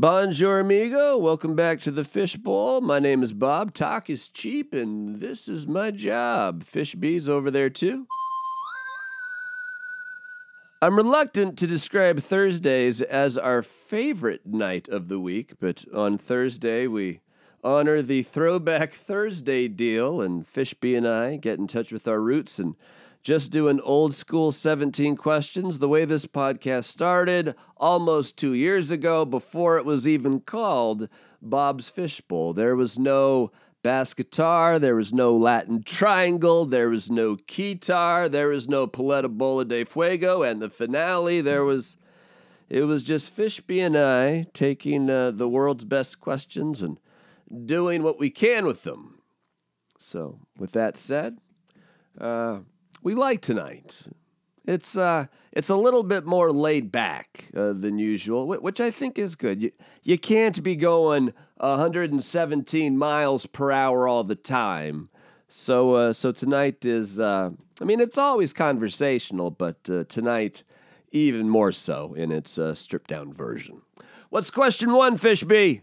Bonjour, amigo. Welcome back to the Fishbowl. My name is Bob. Talk is cheap, and this is my job. Fish bees over there, too. I'm reluctant to describe Thursdays as our favorite night of the week, but on Thursday we honor the Throwback Thursday deal, and Fishbee and I get in touch with our roots and just doing old school 17 questions the way this podcast started almost two years ago before it was even called Bob's Fishbowl. There was no bass guitar, there was no Latin triangle, there was no keytar, there was no Paleta Bola de Fuego, and the finale, there was. It was just Fishbee and I taking uh, the world's best questions and doing what we can with them. So, with that said, uh, we like tonight. It's uh, it's a little bit more laid back uh, than usual, which I think is good. You you can't be going 117 miles per hour all the time. So uh, so tonight is uh, I mean it's always conversational, but uh, tonight even more so in its uh, stripped down version. What's question one, Fishbee?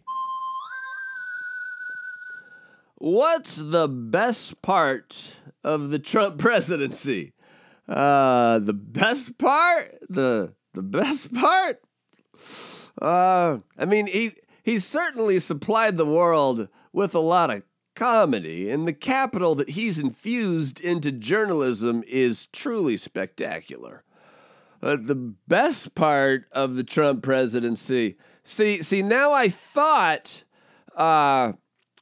What's the best part of the Trump presidency? Uh, the best part, the the best part. Uh, I mean, he he certainly supplied the world with a lot of comedy, and the capital that he's infused into journalism is truly spectacular. Uh, the best part of the Trump presidency. See, see, now I thought. Uh,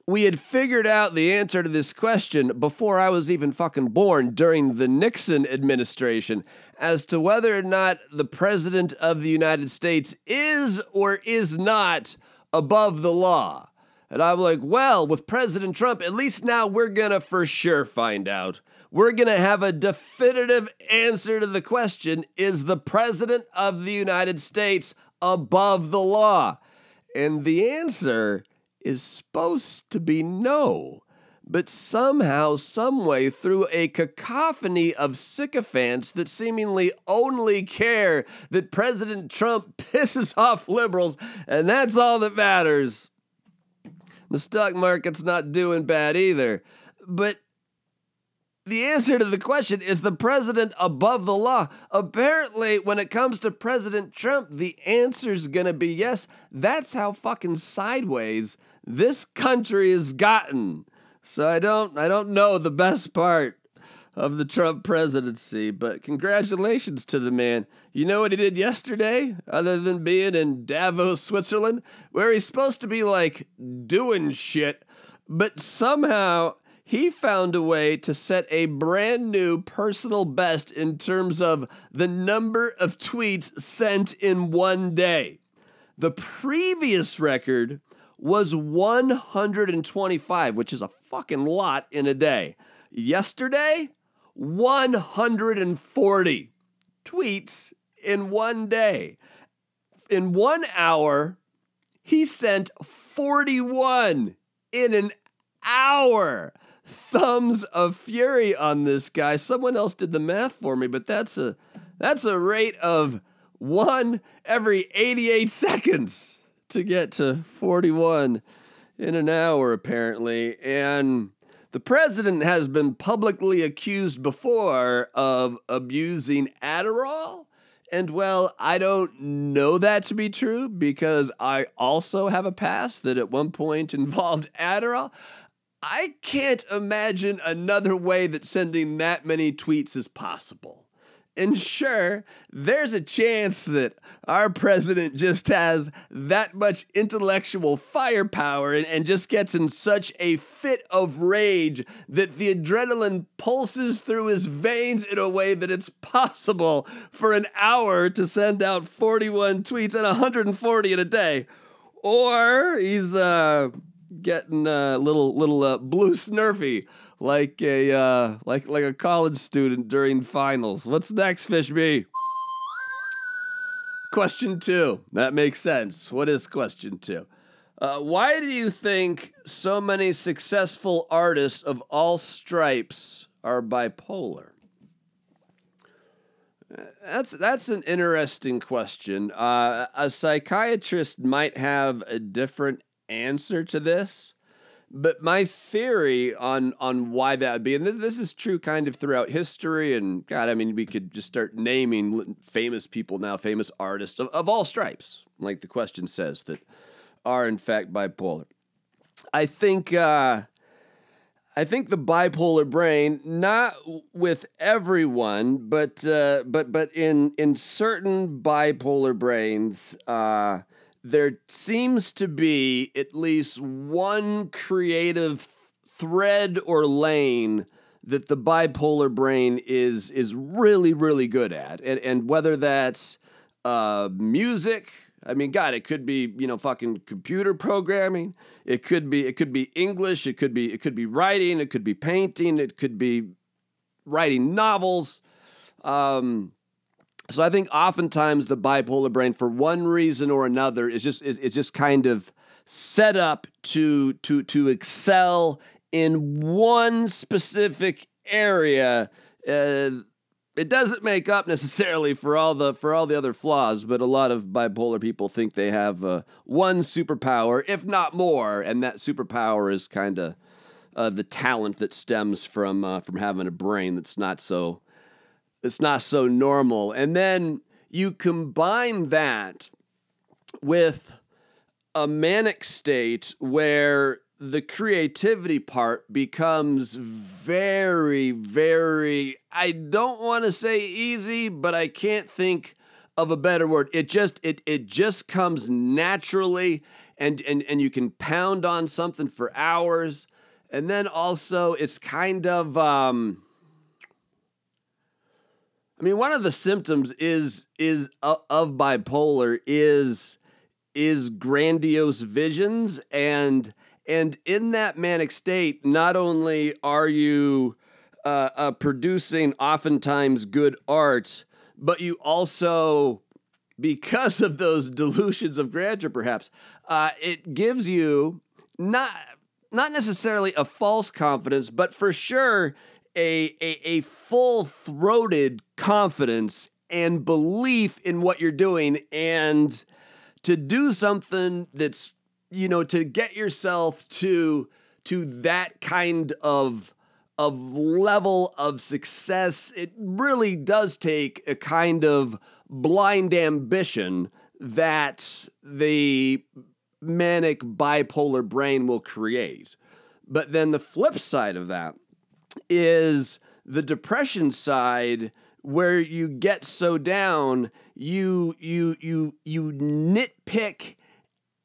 we had figured out the answer to this question before I was even fucking born during the Nixon administration as to whether or not the President of the United States is or is not above the law. And I'm like, well, with President Trump, at least now we're gonna for sure find out. We're gonna have a definitive answer to the question is the President of the United States above the law? And the answer is supposed to be no. But somehow, someway, through a cacophony of sycophants that seemingly only care that President Trump pisses off liberals, and that's all that matters. The stock market's not doing bad either. But the answer to the question is the president above the law? Apparently, when it comes to President Trump, the answer's gonna be yes. That's how fucking sideways this country has gotten. So I don't I don't know the best part of the Trump presidency, but congratulations to the man. You know what he did yesterday, other than being in Davos, Switzerland, where he's supposed to be like doing shit, but somehow he found a way to set a brand new personal best in terms of the number of tweets sent in one day. The previous record was 125, which is a fucking lot in a day. Yesterday, 140 tweets in one day. In one hour, he sent 41 in an hour. Thumbs of fury on this guy. Someone else did the math for me, but that's a that's a rate of one every 88 seconds to get to 41 in an hour, apparently. And the president has been publicly accused before of abusing Adderall. And well, I don't know that to be true because I also have a past that at one point involved Adderall. I can't imagine another way that sending that many tweets is possible. And sure, there's a chance that our president just has that much intellectual firepower and, and, just gets in such a fit of rage that the adrenaline pulses through his veins in a way that it's possible for an hour to send out 41 tweets and 140 in a day. Or he's uh, getting a little, little uh, blue snurfy like a uh, like like a college student during finals. What's next, Fishbee? Question two. That makes sense. What is question two? Uh, why do you think so many successful artists of all stripes are bipolar? That's that's an interesting question. Uh, a psychiatrist might have a different answer to this, but my theory on on why that would be, and this, this is true kind of throughout history, and God, I mean, we could just start naming famous people now, famous artists of, of all stripes, like the question says, that are in fact bipolar. I think. Uh, I think the bipolar brain, not with everyone, but uh, but but in in certain bipolar brains, uh, there seems to be at least one creative thread or lane that the bipolar brain is is really really good at, and and whether that's uh, music I mean, God, it could be you know fucking computer programming. It could be it could be English. It could be it could be writing. It could be painting. It could be writing novels. Um, so I think oftentimes the bipolar brain, for one reason or another, is just is, is just kind of set up to to to excel in one specific area. Uh, it doesn't make up necessarily for all the for all the other flaws, but a lot of bipolar people think they have uh, one superpower, if not more, and that superpower is kind of uh, the talent that stems from uh, from having a brain that's not so it's not so normal. And then you combine that with a manic state where the creativity part becomes very, very, I don't want to say easy, but I can't think of a better word. It just it it just comes naturally and and and you can pound on something for hours. And then also it's kind of um mean one of the symptoms is is uh, of bipolar is is grandiose visions. And and in that manic state, not only are you uh, uh, producing oftentimes good art, but you also, because of those delusions of grandeur, perhaps, uh, it gives you not not necessarily a false confidence, but for sure a a, a full throated confidence and belief in what you're doing, and to do something that's you know to get yourself to to that kind of of level of success it really does take a kind of blind ambition that the manic bipolar brain will create. But then the flip side of that is the depression side where you get so down you you you you nitpick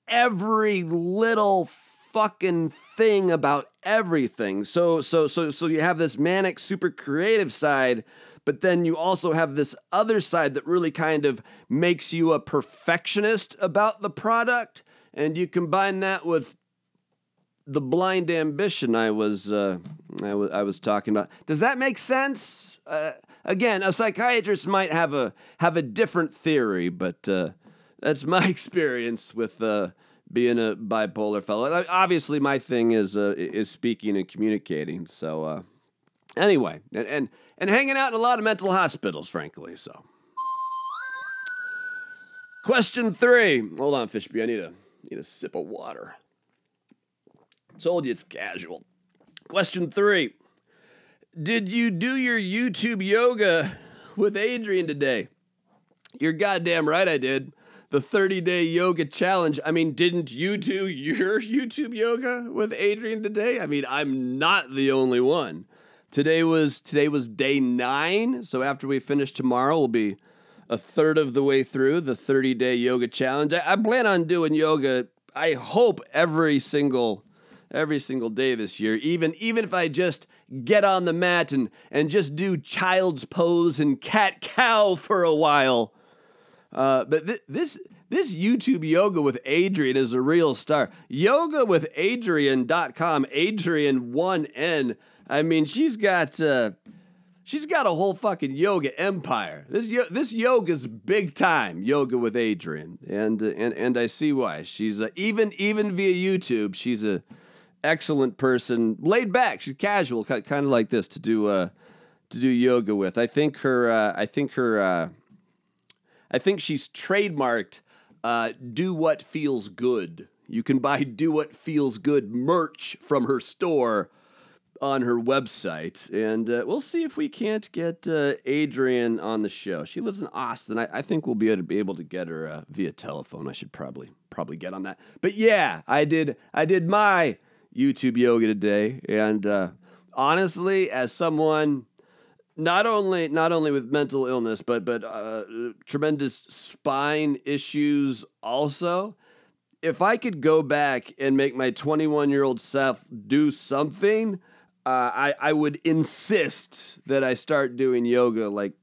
every little fucking thing about everything. So so so so you have this manic super creative side, but then you also have this other side that really kind of makes you a perfectionist about the product and you combine that with the blind ambition I was uh, I was I was talking about. Does that make sense? Uh, again, a psychiatrist might have a have a different theory, but uh, that's my experience with uh, being a bipolar fellow. Obviously, my thing is uh, is speaking and communicating. So uh, anyway, and, and and hanging out in a lot of mental hospitals, frankly. So question three. Hold on, Fishby. I need a need a sip of water. Told you it's casual. Question three. Did you do your YouTube yoga with Adriene today? You're goddamn right I did the 30 day yoga challenge. I mean, didn't you do your YouTube yoga with Adriene today? I mean, I'm not the only one. Today was today was day nine. So after we finish tomorrow, we'll be a third of the way through the 30 day yoga challenge. I, I plan on doing yoga. I hope every single every single day this year. Even even if I just get on the mat and and just do child's pose and cat cow for a while. Uh, but th- this this YouTube yoga with Adriene is a real star. Yoga with Adriene.com, Adriene one N. I mean, she's got uh, she's got a whole fucking yoga empire. This yo- this yoga's big time. Yoga with Adriene, and uh, and and I see why. She's uh, even even via YouTube. She's a excellent person, laid back. She's casual, kind of like this to do uh, to do yoga with. I think her. Uh, I think her. Uh, I think she's trademarked. Uh, do what feels good. You can buy "Do What Feels Good" merch from her store on her website, and uh, we'll see if we can't get uh, Adriene on the show. She lives in Austin. I, I think we'll be able to be able to get her via telephone. I should probably probably get on that. But yeah, I did I did my YouTube yoga today, and uh, honestly, as someone not only not only with mental illness, but but uh, tremendous spine issues also. If I could go back and make my 21 year old self do something, uh, I, I would insist that I start doing yoga like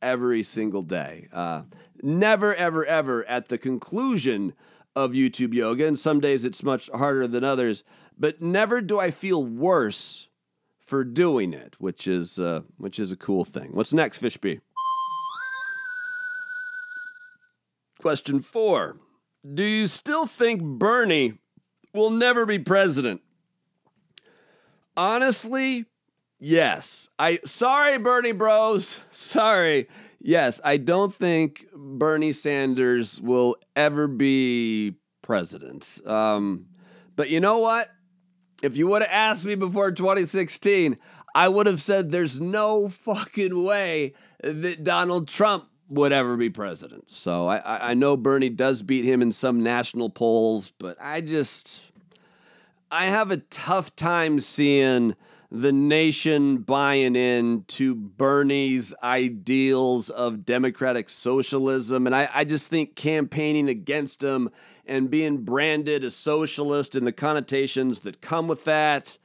every single day. Uh, never, ever, ever at the conclusion of YouTube yoga, and some days it's much harder than others, but never do I feel worse for doing it, which is uh, which is a cool thing. What's next, Fishby? Question four: Do you still think Bernie will never be president? Honestly, yes. I sorry, Bernie Bros. Sorry. Yes, I don't think Bernie Sanders will ever be president. Um, but you know what? If you would have asked me before 2016, I would have said there's no fucking way that Donald Trump would ever be president. So I, I know Bernie does beat him in some national polls, but I just I have a tough time seeing the nation buying in to Bernie's ideals of democratic socialism. And I, I just think campaigning against him and being branded a socialist and the connotations that come with that,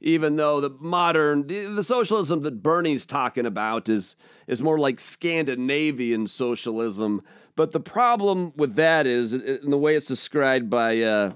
even though the modern, the, socialism that Bernie's talking about is, is more like Scandinavian socialism. But the problem with that is, in the way it's described by uh,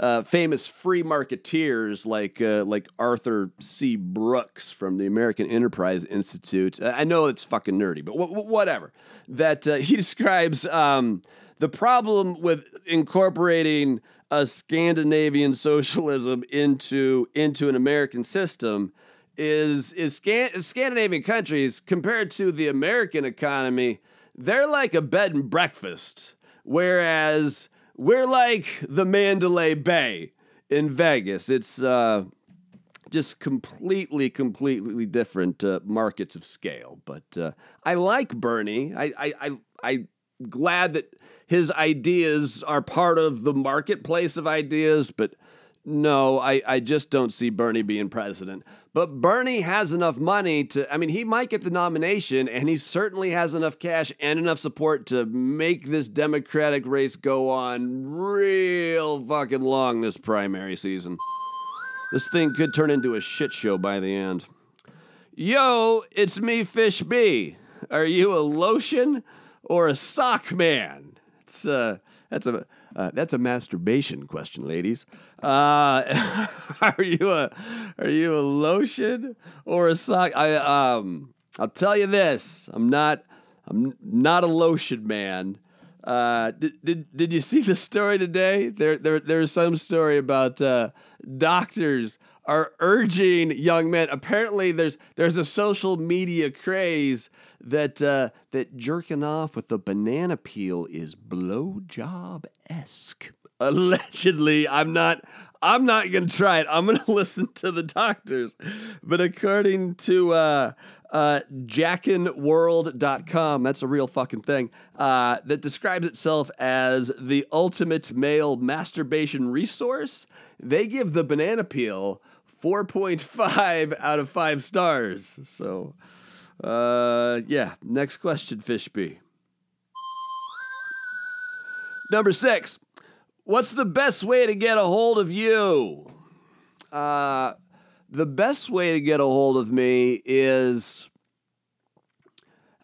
uh, famous free marketeers like uh, like Arthur C. Brooks from the American Enterprise Institute. I know it's fucking nerdy, but w- whatever. That uh, he describes um, the problem with incorporating a Scandinavian socialism into into an American system is is Scan- Scandinavian countries compared to the American economy. They're like a bed and breakfast, whereas we're like the Mandalay Bay in Vegas. It's uh, just completely, completely different uh, markets of scale. But uh, I like Bernie. I, I, I, I glad that his ideas are part of the marketplace of ideas, but no, I, I just don't see Bernie being president. But Bernie has enough money to, I mean, he might get the nomination, and he certainly has enough cash and enough support to make this Democratic race go on real fucking long this primary season. This thing could turn into a shit show by the end. Yo, it's me, Fish B. Are you a lotion or a sock man? It's uh, that's a uh, that's a masturbation question, ladies. Uh, are you a are you a lotion or a sock? I um I'll tell you this. I'm not I'm not a lotion man. Uh, did, did did you see the story today? There there there's some story about uh, doctors are urging young men. Apparently, there's there's a social media craze that uh, that jerking off with a banana peel is blowjob esque. Allegedly, I'm not. I'm not gonna try it. I'm gonna listen to the doctors. But according to uh, uh, jackinworld.com, that's a real fucking thing, uh, that describes itself as the ultimate male masturbation resource. They give the banana peel 4.5 out of 5 stars. So, uh, yeah, next question, Fishby. Number six, what's the best way to get a hold of you? Uh, the best way to get a hold of me is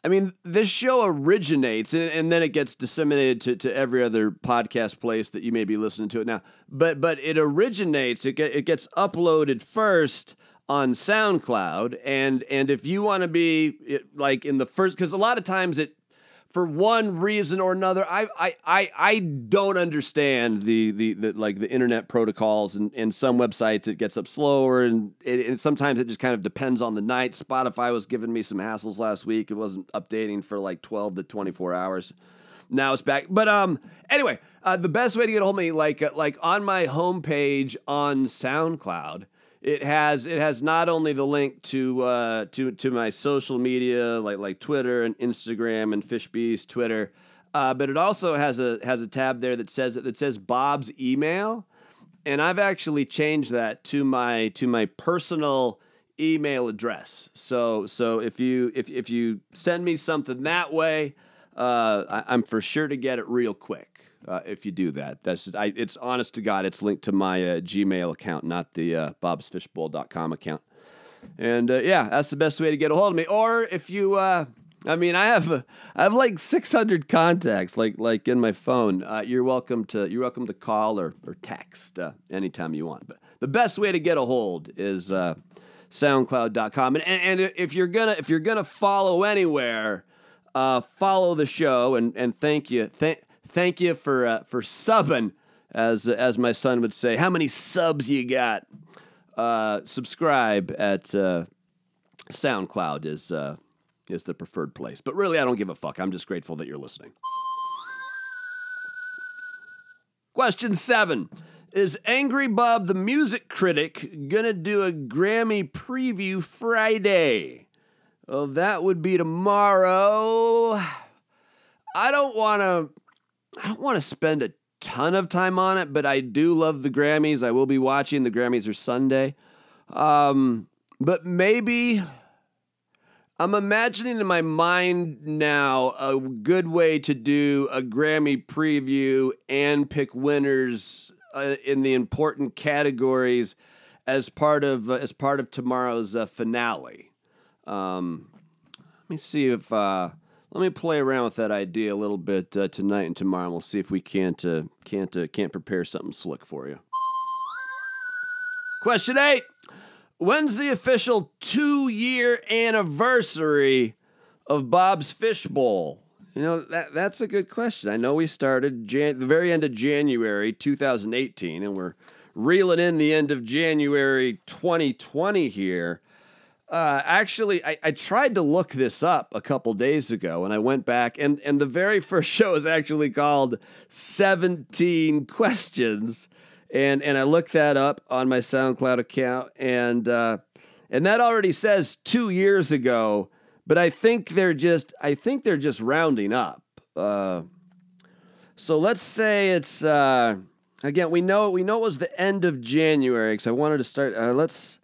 I mean, this show originates and, and then it gets disseminated to, to every other podcast place that you may be listening to it now. But but it originates, it, get, it gets uploaded first on SoundCloud. And and if you want to be like in the first, because a lot of times it for one reason or another. I I I, I don't understand the, the the like the internet protocols and, and some websites it gets up slower and, it, and sometimes it just kind of depends on the night. Spotify was giving me some hassles last week. It wasn't updating for like 12 to 24 hours. Now it's back. But um anyway, uh, the best way to get a hold of me like uh, like on my homepage on SoundCloud it has it has not only the link to uh, to to my social media like like Twitter and Instagram and Fishbees Twitter, uh, but it also has a has a tab there that says that says Bob's email, and I've actually changed that to my to my personal email address. So so if you if if you send me something that way, uh, I, I'm for sure to get it real quick uh, if you do that. That's just, I, it's honest to God, it's linked to my uh, Gmail account, not the uh, bobsfishbowl.com account. And uh, yeah, that's the best way to get a hold of me. Or if you, uh, I mean, I have I have like 600 contacts, like like in my phone. Uh, you're welcome to you're welcome to call or or text uh, anytime you want. But the best way to get a hold is SoundCloud.com. And, and and if you're gonna if you're gonna follow anywhere, uh, follow the show and and thank you thank thank you for uh, for subbing, as as my son would say. How many subs you got? Uh, subscribe at uh, SoundCloud is uh, is the preferred place. But really, I don't give a fuck. I'm just grateful that you're listening. Question seven. Is Angry Bob the music critic gonna do a Grammy preview Friday? Well, that would be tomorrow. I don't want to I don't want to spend a ton of time on it, but I do love the Grammys. I will be watching. The Grammys are Sunday. Um, but maybe I'm imagining in my mind now a good way to do a Grammy preview and pick winners uh, in the important categories as part of uh, as part of tomorrow's uh, finale. Um, let me see if uh, let me play around with that idea a little bit uh, tonight and tomorrow. And we'll see if we can't uh, can't uh, can't prepare something slick for you. Question eight: When's the official two-year anniversary of Bob's Fishbowl? You know that that's a good question. I know we started Jan- the very end of January 2018, and we're reeling in the end of January 2020 here. Uh, actually, I, I tried to look this up a couple days ago, and I went back, and, and the very first show is actually called 17 Questions. And, and I looked that up on my SoundCloud account, and, uh, and that already says two years ago, but I think they're just, I think they're just rounding up. Uh, so let's say it's, uh, again, we know, we know it was the end of January, because I wanted to start, uh, let's,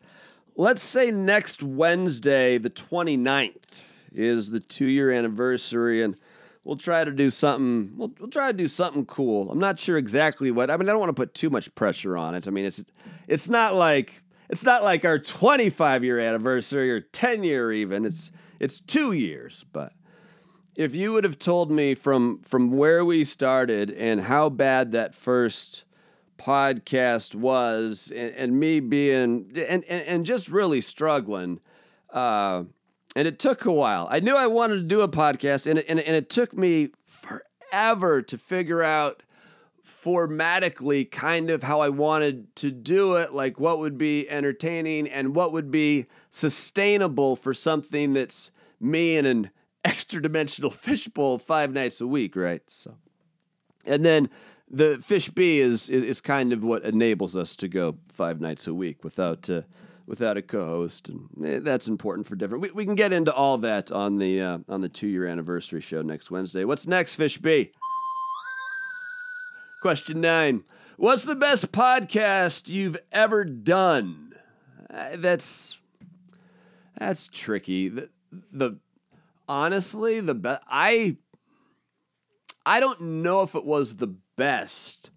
let's say next Wednesday, the 29th, is the two year anniversary, and we'll try to do something. We'll, we'll try to do something cool. I'm not sure exactly what. I mean, I don't want to put too much pressure on it. I mean, it's it's not like it's not like our 25 year anniversary or 10 year even. It's it's two years, but if you would have told me from from where we started and how bad that first podcast was and, and me being and, and, and just really struggling uh, and it took a while. I knew i wanted to do a podcast and and, and it took me forever to figure out formatically kind of how i wanted to do it like what would be entertaining and what would be sustainable for something that's me in an extra dimensional fishbowl five nights a week right? So and then the fish B is, is, is kind of what enables us to go five nights a week without uh, without a co-host, and eh, that's important for different. We, we can get into all that on the uh, on the two year anniversary show next Wednesday. What's next, fish B? Question nine: What's the best podcast you've ever done? Uh, that's that's tricky. The, the honestly the best I I don't know if it was the best.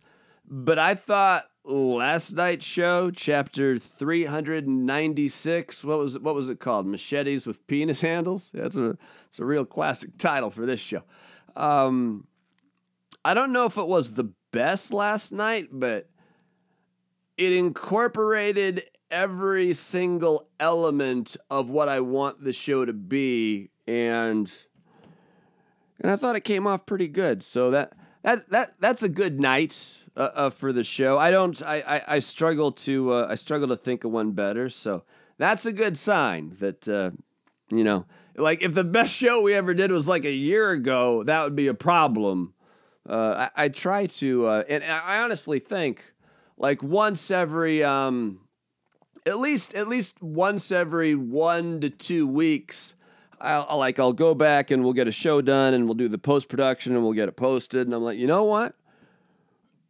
But I thought last night's show, chapter 396, what was it, what was it called? Machetes with penis handles? That's a it's a real classic title for this show. Um, I don't know if it was the best last night, but it incorporated every single element of what I want the show to be and and I thought it came off pretty good. So that that that that's a good night uh, uh, for the show. I don't. I I, I struggle to uh, I struggle to think of one better. So that's a good sign that uh, you know, like if the best show we ever did was like a year ago, that would be a problem. Uh, I, I try to, uh, and I honestly think like once every um, at least at least once every one to two weeks. I'll, I'll, like I'll go back and we'll get a show done and we'll do the post production and we'll get it posted and I'm like, you know what?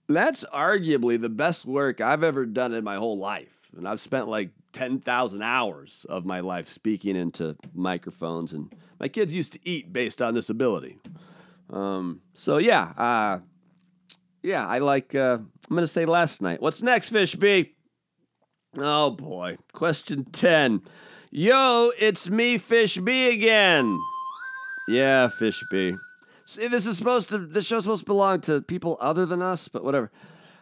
That's arguably the best work I've ever done in my whole life, and I've spent like ten thousand hours of my life speaking into microphones, and my kids used to eat based on this ability. Um, so yeah, uh, yeah, I like. Uh, I'm gonna say last night. What's next, Fish B? Oh boy. Question 10. Yo, it's me, Fish B again. Yeah, Fish B. See, this is supposed to, this show's supposed to belong to people other than us, but whatever.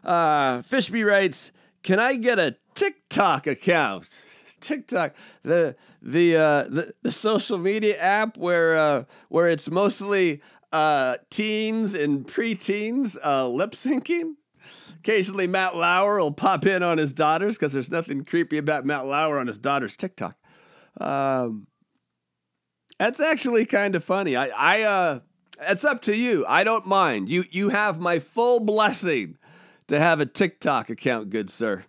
Uh, Fish B writes, Can I get a TikTok account? TikTok, the the uh, the, the social media app where uh, where it's mostly uh, teens and preteens uh, lip syncing. Occasionally, Matt Lauer will pop in on his daughters because there's nothing creepy about Matt Lauer on his daughter's TikTok. Um, that's actually kind of funny. I, I, uh, it's up to you. I don't mind. You, you have my full blessing to have a TikTok account, good sir.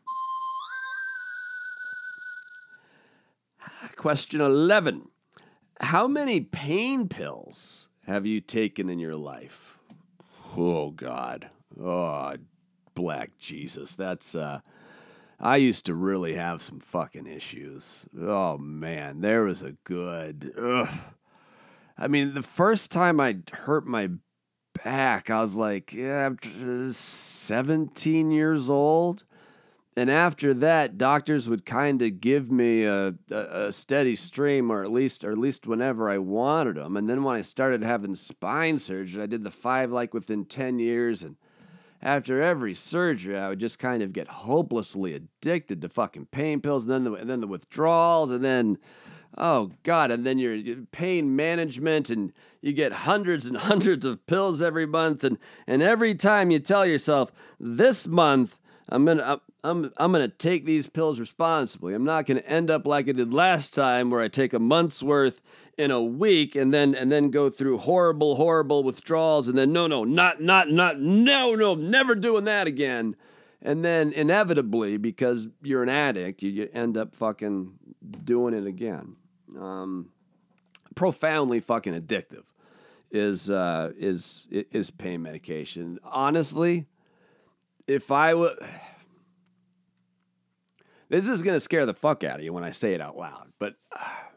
Question 11. How many pain pills have you taken in your life? Oh, God. Oh, Black Jesus. That's uh I used to really have some fucking issues. Oh man, there was a good ugh. I mean, the first time I hurt my back, I was like, yeah, 17 years old. And after that, doctors would kind of give me a, a, a, steady stream, or at least, or at least whenever I wanted them. And then when I started having spine surgery, I did the five like within ten years, and after every surgery, I would just kind of get hopelessly addicted to fucking pain pills, and then the, and then the withdrawals, and then oh god, and then your pain management, and you get hundreds and hundreds of pills every month, and and every time you tell yourself this month I'm gonna I'm I'm gonna take these pills responsibly. I'm not gonna end up like I did last time, where I take a month's worth in a week and then and then go through horrible horrible withdrawals and then no no not not not no no never doing that again. And then inevitably because you're an addict you, you end up fucking doing it again. Um, profoundly fucking addictive is uh, is is pain medication. Honestly if i would this is going to scare the fuck out of you when i say it out loud but uh,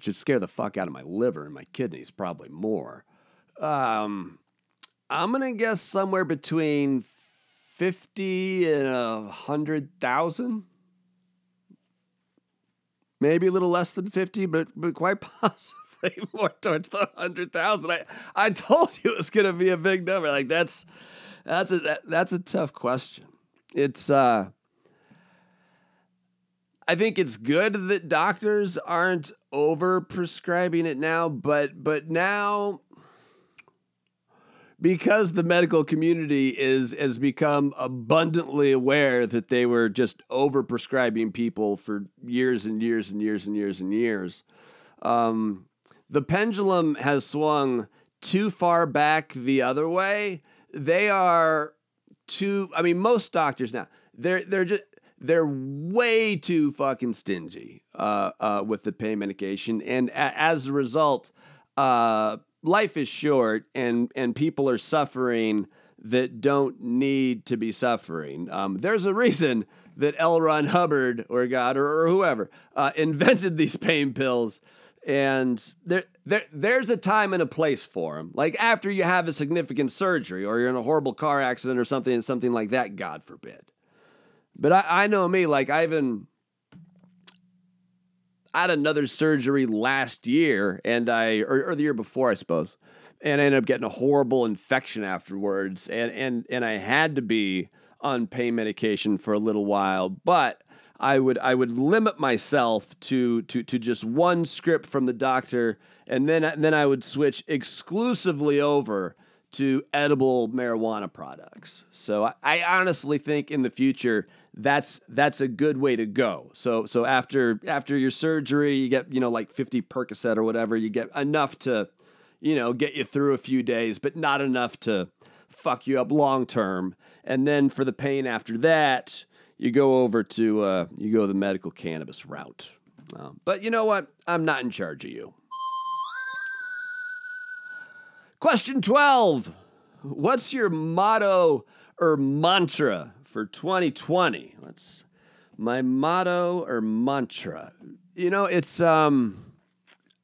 should scare the fuck out of my liver and my kidneys, probably more. Um, I'm gonna guess somewhere between fifty and a hundred thousand. Maybe a little less than fifty, but but quite possibly more towards the hundred thousand. I I told you it was gonna be a big number. Like that's that's a that, that's a tough question. It's uh I think it's good that doctors aren't over prescribing it now, but but now because the medical community is has become abundantly aware that they were just over prescribing people for years and years and years and years and years. Um, the pendulum has swung too far back the other way. They are too. I mean, most doctors now they're they're just they're way too fucking stingy uh, uh, with the pain medication, and a- as a result, uh, life is short, and and people are suffering that don't need to be suffering. Um, there's a reason that L. Ron Hubbard or God or, or whoever uh, invented these pain pills. And there, there, there's a time and a place for them. Like after you have a significant surgery, or you're in a horrible car accident, or something, and something like that. God forbid. But I, I know me, like I even I had another surgery last year, and I or, or the year before, I suppose, and I ended up getting a horrible infection afterwards, and and and I had to be on pain medication for a little while, but I would I would limit myself to to to just one script from the doctor, and then then I would switch exclusively over to edible marijuana products. So I, I honestly think in the future that's that's a good way to go. So so after after your surgery, you get you know like 50 Percocet or whatever, you get enough to you know get you through a few days, but not enough to fuck you up long term. And then for the pain after that, you go over to uh, you go the medical cannabis route. Uh, but you know what? I'm not in charge of you. Question 12. What's your motto or mantra for 2020? What's my motto or mantra? You know, it's um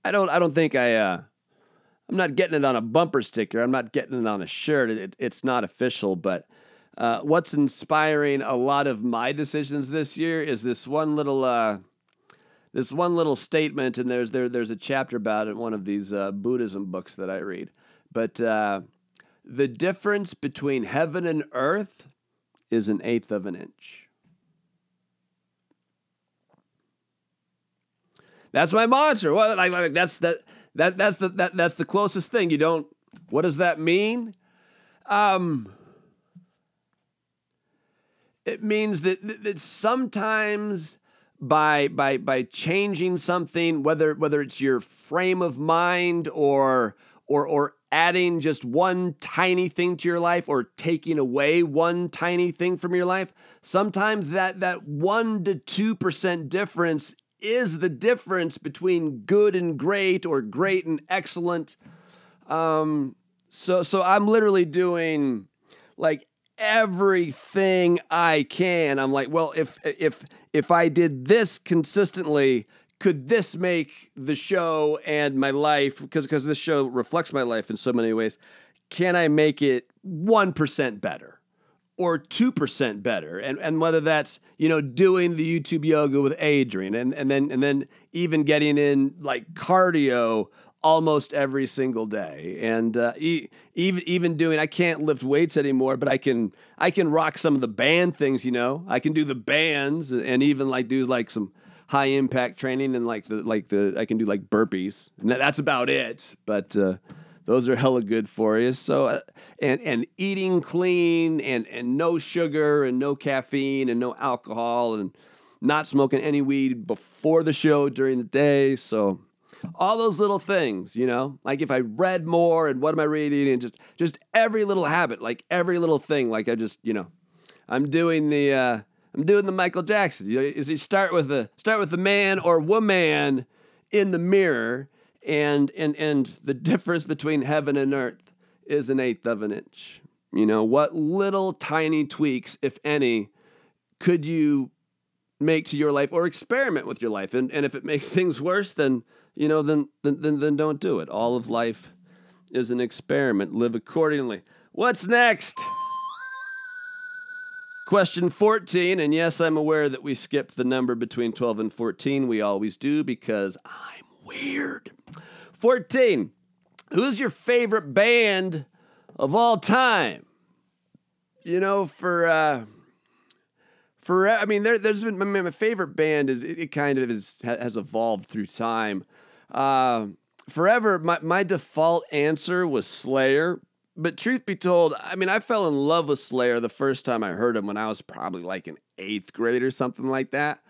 I don't I don't think I uh I'm not getting it on a bumper sticker. I'm not getting it on a shirt. It, it's not official, but uh, what's inspiring a lot of my decisions this year is this one little uh, this one little statement, and there's there there's a chapter about it in one of these uh, Buddhism books that I read. But uh, the difference between heaven and earth is an eighth of an inch. That's my mantra. Well, like, like that's that that that's the that that's the closest thing. You don't. What does that mean? Um, it means that, that sometimes by by by changing something, whether whether it's your frame of mind or or or adding just one tiny thing to your life or taking away one tiny thing from your life, sometimes that that one to two percent difference is the difference between good and great or great and excellent. Um, so so I'm literally doing like everything I can. I'm like, well, if if if I did this consistently, could this make the show and my life because because this show reflects my life in so many ways, can I make it 1% better? Or 2% better. And and whether that's, you know, doing the YouTube yoga with Adriene and, and then and then even getting in like cardio almost every single day. And uh, e- even even doing I can't lift weights anymore but I can I can rock some of the band things you know? I can do the bands and even like do like some high impact training and like the like the I can do like burpees. And that's about it. But uh, those are hella good for you. So uh, and and eating clean and and no sugar and no caffeine and no alcohol and not smoking any weed before the show during the day. So all those little things, you know, like if I read more and what am I reading and just just every little habit, like every little thing, like I just you know, I'm doing the uh, I'm doing the Michael Jackson. You know, is he start with the start with the man or woman in the mirror, and and and the difference between heaven and earth is an eighth of an inch. You know, what little tiny tweaks, if any, could you make to your life or experiment with your life? And and if it makes things worse, then you know, then, then, then, don't do it. All of life is an experiment. Live accordingly. What's next? Question 14. And yes, I'm aware that we skipped the number between 12 and 14. We always do because I'm weird. 14. Who's your favorite band of all time? You know, for. Uh, for I mean, there, has been my, my, favorite band is it, it kind of is, has evolved through time. Uh, forever, my, my default answer was Slayer. But truth be told, I mean, I fell in love with Slayer the first time I heard him when I was probably like in eighth grade or something like that.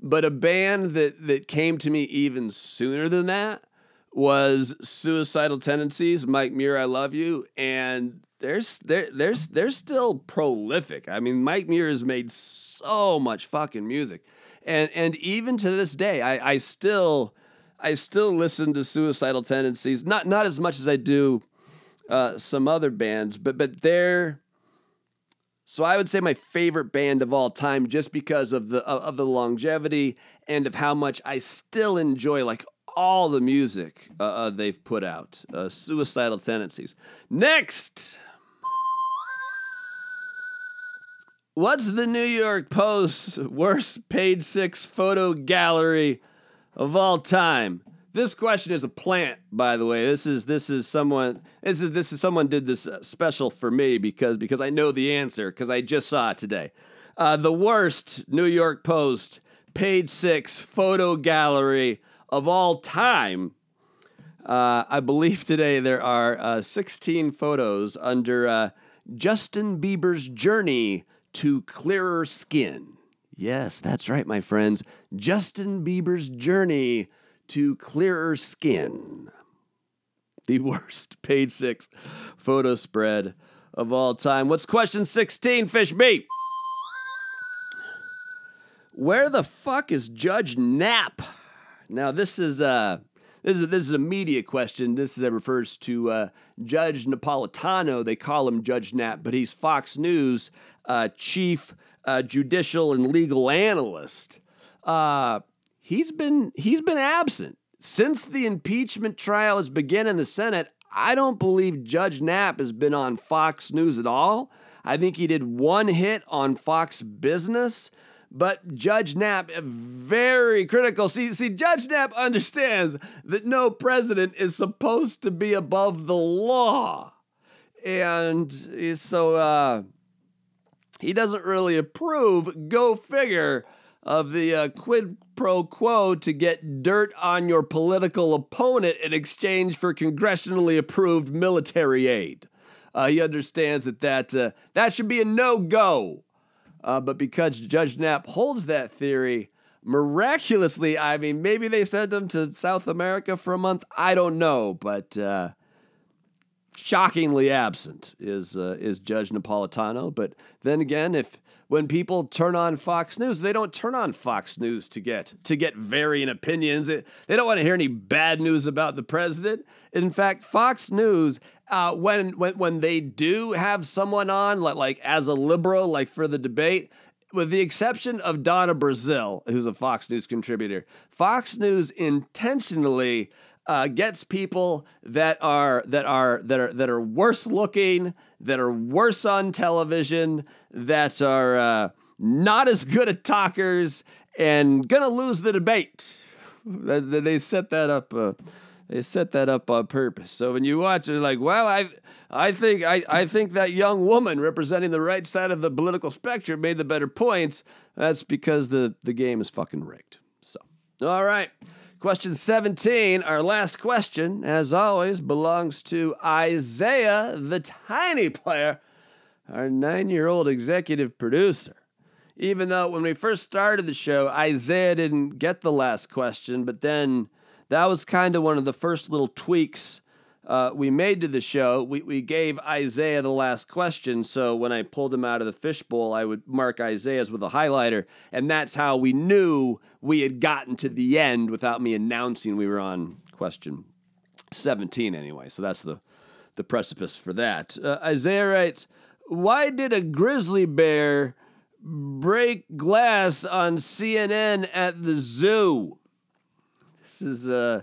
But a band that that came to me even sooner than that was Suicidal Tendencies, Mike Muir, I love you, and they're they're they're they're still prolific. I mean, Mike Muir has made so much fucking music, and and even to this day, I I still I still listen to Suicidal Tendencies, not not as much as I do uh, some other bands, but but they're so I would say my favorite band of all time, just because of the of the longevity and of how much I still enjoy like all the music uh, uh, they've put out. Uh, Suicidal Tendencies. Next. What's the New York Post's worst page six photo gallery of all time? This question is a plant, by the way. This is this is someone this is this is someone did this uh, special for me because because I know the answer because I just saw it today. Uh, the worst New York Post page six photo gallery of all time. Uh, I believe today there are uh, 16 photos under uh, Justin Bieber's journey to clearer skin. Yes, that's right, my friends. Justin Bieber's journey to clearer skin. The worst page six photo spread of all time. What's question 16, Fish B? Where the fuck is Judge Nap? Now, this is uh, this is this is a media question. This is, refers to uh, Judge Napolitano. They call him Judge Nap, but he's Fox News uh, chief uh, judicial and legal analyst. Uh, he's been he's been absent since the impeachment trial has begun in the Senate. I don't believe Judge Nap has been on Fox News at all. I think he did one hit on Fox Business. But Judge Nap, very critical. See, see, Judge Nap understands that no president is supposed to be above the law, and so uh, he doesn't really approve. Go figure of the uh, quid pro quo to get dirt on your political opponent in exchange for congressionally approved military aid. Uh, he understands that that, uh, that should be a no go. Uh, but because Judge Nap holds that theory, miraculously, I mean, maybe they sent him to South America for a month. I don't know, but uh, shockingly absent is uh, is Judge Napolitano. But then again, if when people turn on Fox News, they don't turn on Fox News to get to get varying opinions. They don't want to hear any bad news about the president. In fact, Fox News, uh, when when when they do have someone on, like like as a liberal, like for the debate, with the exception of Donna Brazile, who's a Fox News contributor, Fox News intentionally uh, gets people that are that are that are that are worse looking, that are worse on television, that are uh, not as good at talkers, and gonna lose the debate. They set that up. Uh, they set that up on purpose. So when you watch it, like, wow, I, I think, I, I think that young woman representing the right side of the political spectrum made the better points. That's because the the game is fucking rigged. So, all right. Question 17, our last question, as always, belongs to Isaiah, the tiny player, our nine year old executive producer. Even though when we first started the show, Isaiah didn't get the last question, but then that was kind of one of the first little tweaks uh, we made to the show, we, we gave Isaiah the last question. So when I pulled him out of the fishbowl, I would mark Isaiah's with a highlighter. And that's how we knew we had gotten to the end without me announcing we were on question 17 anyway. So that's the, the precipice for that. Uh, Isaiah writes Why did a grizzly bear break glass on CNN at the zoo? This is. Uh,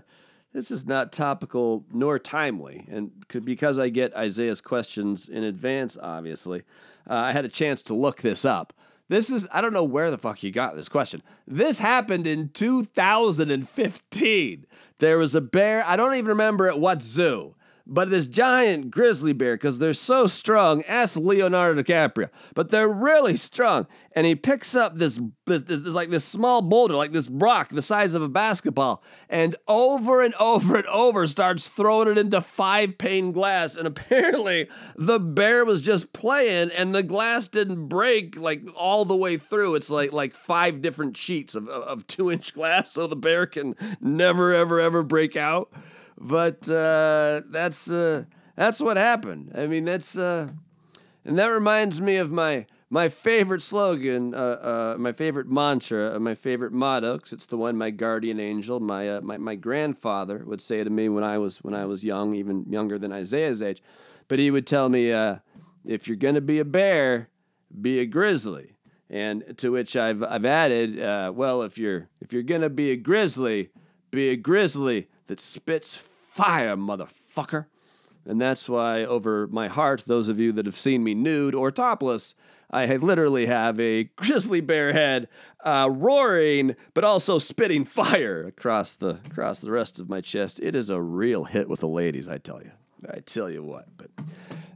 this is not topical nor timely, and because I get Isaiah's questions in advance, obviously, uh, I had a chance to look this up. This is, I don't know where the fuck you got this question. This happened in 2015. There was a bear, I don't even remember at what zoo, but this giant grizzly bear, because they're so strong, ask Leonardo DiCaprio, but they're really strong. And he picks up this, this, this, this, like this small boulder, like this rock the size of a basketball, and over and over and over starts throwing it into five pane glass. And apparently the bear was just playing, and the glass didn't break like all the way through. It's like like five different sheets of, of, of two inch glass, so the bear can never ever ever break out. But uh, that's uh, that's what happened. I mean, that's uh, and that reminds me of my my favorite slogan, uh, uh, my favorite mantra, uh, my favorite motto, because it's the one my guardian angel, my, my my grandfather would say to me when I was when I was young, even younger than Isaiah's age. But he would tell me, if you're gonna be a bear, be a grizzly. And to which I've I've added, uh, well, if you're if you're gonna be a grizzly, be a grizzly that spits fire, motherfucker. And that's why, over my heart, those of you that have seen me nude or topless, I literally have a grizzly bear head uh, roaring, but also spitting fire across the across the rest of my chest. It is a real hit with the ladies, I tell you. I tell you what. But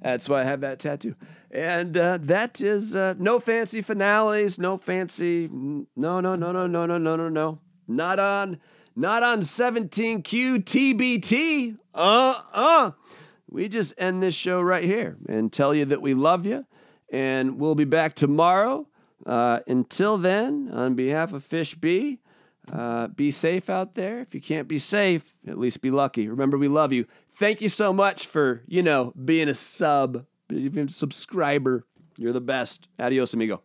that's why I have that tattoo. And uh, that is uh, no fancy finales, no fancy, no, no, no, no, no, no, no, no, no. Not on, not on 17Q TBT. Uh uh. We just end this show right here and tell you that we love you. And we'll be back tomorrow. Uh, until then, on behalf of Fish B, uh, be safe out there. If you can't be safe, at least be lucky. Remember, we love you. Thank you so much for, you know, being a sub, being a subscriber. You're the best. Adios, amigo.